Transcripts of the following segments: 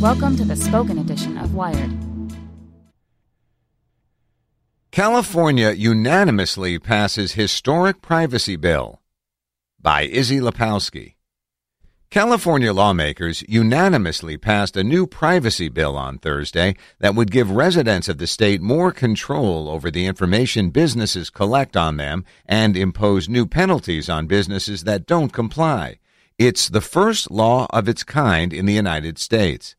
Welcome to the spoken edition of Wired. California unanimously passes historic privacy bill by Issie Lapowsky. California lawmakers unanimously passed a new privacy bill on Thursday that would give residents of the state more control over the information businesses collect on them and impose new penalties on businesses that don't comply. It's the first law of its kind in the United States.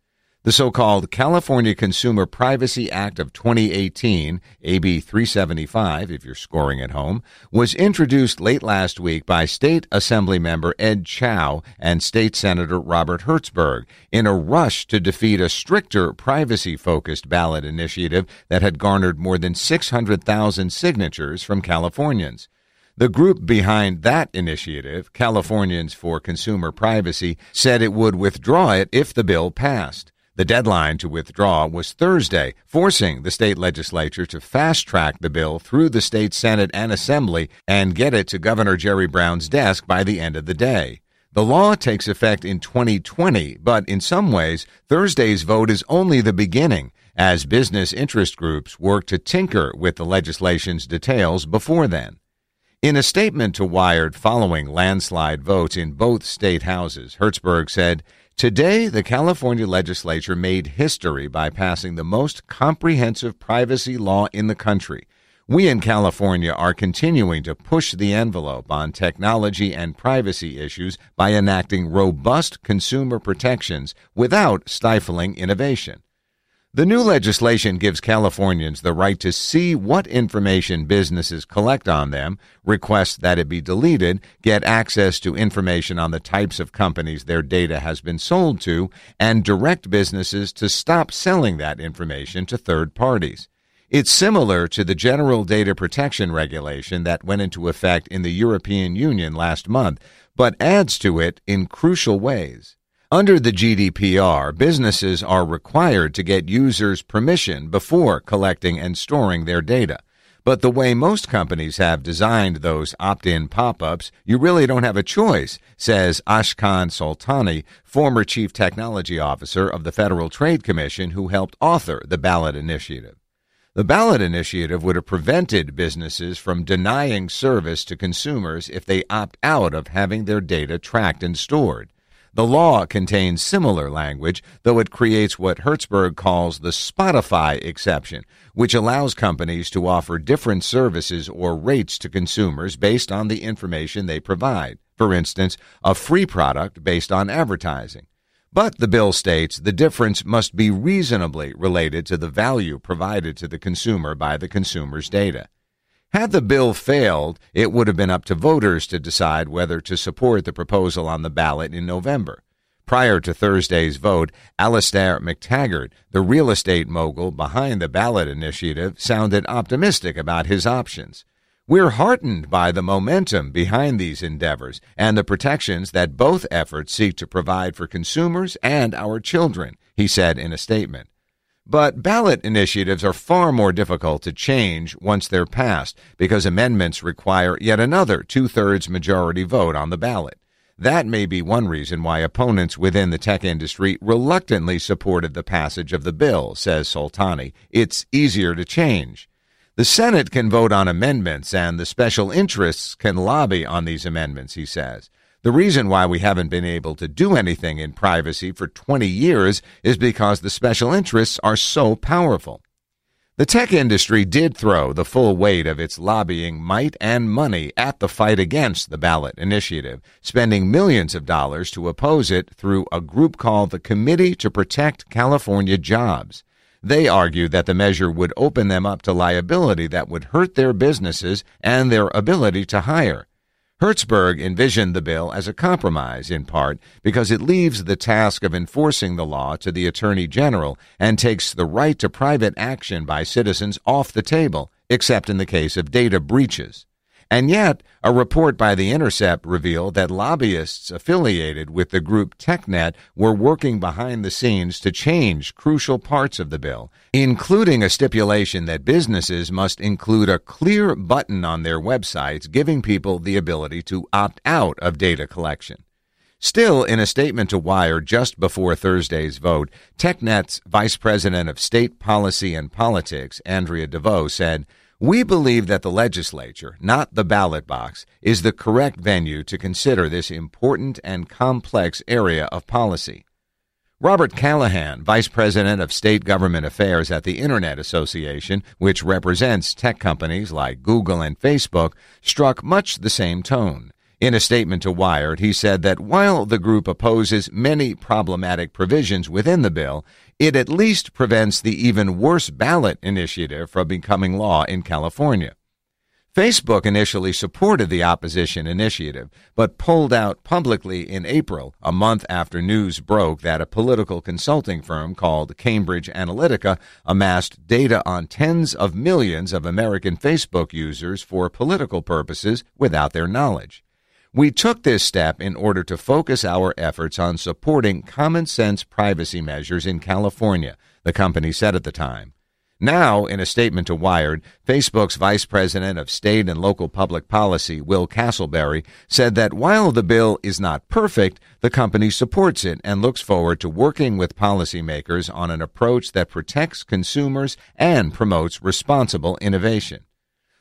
The so called California Consumer Privacy Act of 2018, AB 375, if you're scoring at home, was introduced late last week by State Assembly member Ed Chau and State Senator Robert Hertzberg in a rush to defeat a stricter privacy focused ballot initiative that had garnered more than 600,000 signatures from Californians. The group behind that initiative, Californians for Consumer Privacy, said it would withdraw it if the bill passed. The deadline to withdraw was Thursday, forcing the state legislature to fast track the bill through the state Senate and Assembly and get it to Governor Jerry Brown's desk by the end of the day. The law takes effect in 2020, but in some ways, Thursday's vote is only the beginning as business interest groups work to tinker with the legislation's details before then. In a statement to Wired following landslide votes in both state houses, Hertzberg said, Today, the California legislature made history by passing the most comprehensive privacy law in the country. We in California are continuing to push the envelope on technology and privacy issues by enacting robust consumer protections without stifling innovation. The new legislation gives Californians the right to see what information businesses collect on them, request that it be deleted, get access to information on the types of companies their data has been sold to, and direct businesses to stop selling that information to third parties. It's similar to the General Data Protection Regulation that went into effect in the European Union last month, but adds to it in crucial ways. Under the GDPR, businesses are required to get users' permission before collecting and storing their data. But the way most companies have designed those opt in pop ups, you really don't have a choice, says Ashkan Soltani, former chief technology officer of the Federal Trade Commission who helped author the ballot initiative. The ballot initiative would have prevented businesses from denying service to consumers if they opt out of having their data tracked and stored. The law contains similar language, though it creates what Hertzberg calls the Spotify exception, which allows companies to offer different services or rates to consumers based on the information they provide. For instance, a free product based on advertising. But the bill states the difference must be reasonably related to the value provided to the consumer by the consumer's data. Had the bill failed, it would have been up to voters to decide whether to support the proposal on the ballot in November. Prior to Thursday's vote, Alastair Mactaggart, the real estate mogul behind the ballot initiative, sounded optimistic about his options. We're heartened by the momentum behind these endeavors and the protections that both efforts seek to provide for consumers and our children, he said in a statement. But ballot initiatives are far more difficult to change once they're passed because amendments require yet another two thirds majority vote on the ballot. That may be one reason why opponents within the tech industry reluctantly supported the passage of the bill, says Soltani. It's easier to change. The Senate can vote on amendments and the special interests can lobby on these amendments, he says. The reason why we haven't been able to do anything in privacy for 20 years is because the special interests are so powerful. The tech industry did throw the full weight of its lobbying might and money at the fight against the ballot initiative, spending millions of dollars to oppose it through a group called the Committee to Protect California Jobs. They argue that the measure would open them up to liability that would hurt their businesses and their ability to hire. Hertzberg envisioned the bill as a compromise, in part, because it leaves the task of enforcing the law to the Attorney General and takes the right to private action by citizens off the table, except in the case of data breaches. And yet, a report by The Intercept revealed that lobbyists affiliated with the group TechNet were working behind the scenes to change crucial parts of the bill, including a stipulation that businesses must include a clear button on their websites giving people the ability to opt out of data collection. Still, in a statement to Wired just before Thursday's vote, TechNet's Vice President of State Policy and Politics, Andrea Deveau, said, we believe that the legislature, not the ballot box, is the correct venue to consider this important and complex area of policy. Robert Callahan, Vice President of State Government Affairs at the Internet Association, which represents tech companies like Google and Facebook, struck much the same tone. In a statement to Wired, he said that while the group opposes many problematic provisions within the bill, it at least prevents the even worse ballot initiative from becoming law in California. Facebook initially supported the opposition initiative, but pulled out publicly in April, a month after news broke that a political consulting firm called Cambridge Analytica amassed data on tens of millions of American Facebook users for political purposes without their knowledge. We took this step in order to focus our efforts on supporting common sense privacy measures in California, the company said at the time. Now, in a statement to Wired, Facebook's Vice President of State and Local Public Policy, Will Castleberry, said that while the bill is not perfect, the company supports it and looks forward to working with policymakers on an approach that protects consumers and promotes responsible innovation.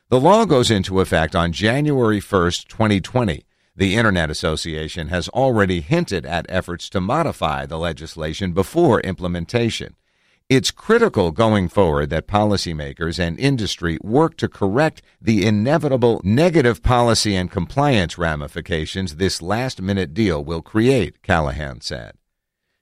The law goes into effect on January 1, 2020. The Internet Association has already hinted at efforts to modify the legislation before implementation. It's critical going forward that policymakers and industry work to correct the inevitable negative policy and compliance ramifications this last minute deal will create, Callahan said.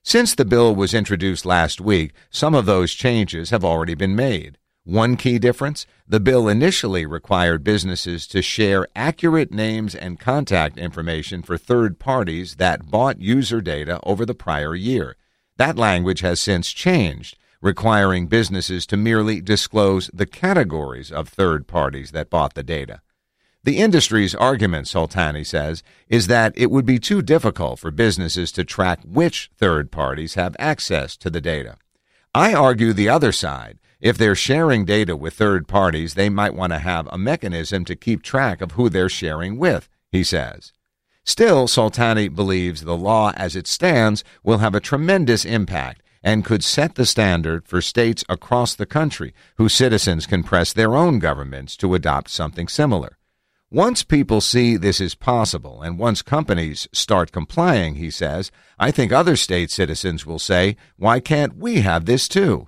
Since the bill was introduced last week, some of those changes have already been made. One key difference the bill initially required businesses to share accurate names and contact information for third parties that bought user data over the prior year. That language has since changed, requiring businesses to merely disclose the categories of third parties that bought the data. The industry's argument, Soltani says, is that it would be too difficult for businesses to track which third parties have access to the data. I argue the other side if they're sharing data with third parties, they might want to have a mechanism to keep track of who they're sharing with, he says. Still, Soltani believes the law as it stands will have a tremendous impact and could set the standard for states across the country whose citizens can press their own governments to adopt something similar. Once people see this is possible and once companies start complying, he says, I think other state citizens will say, why can't we have this too?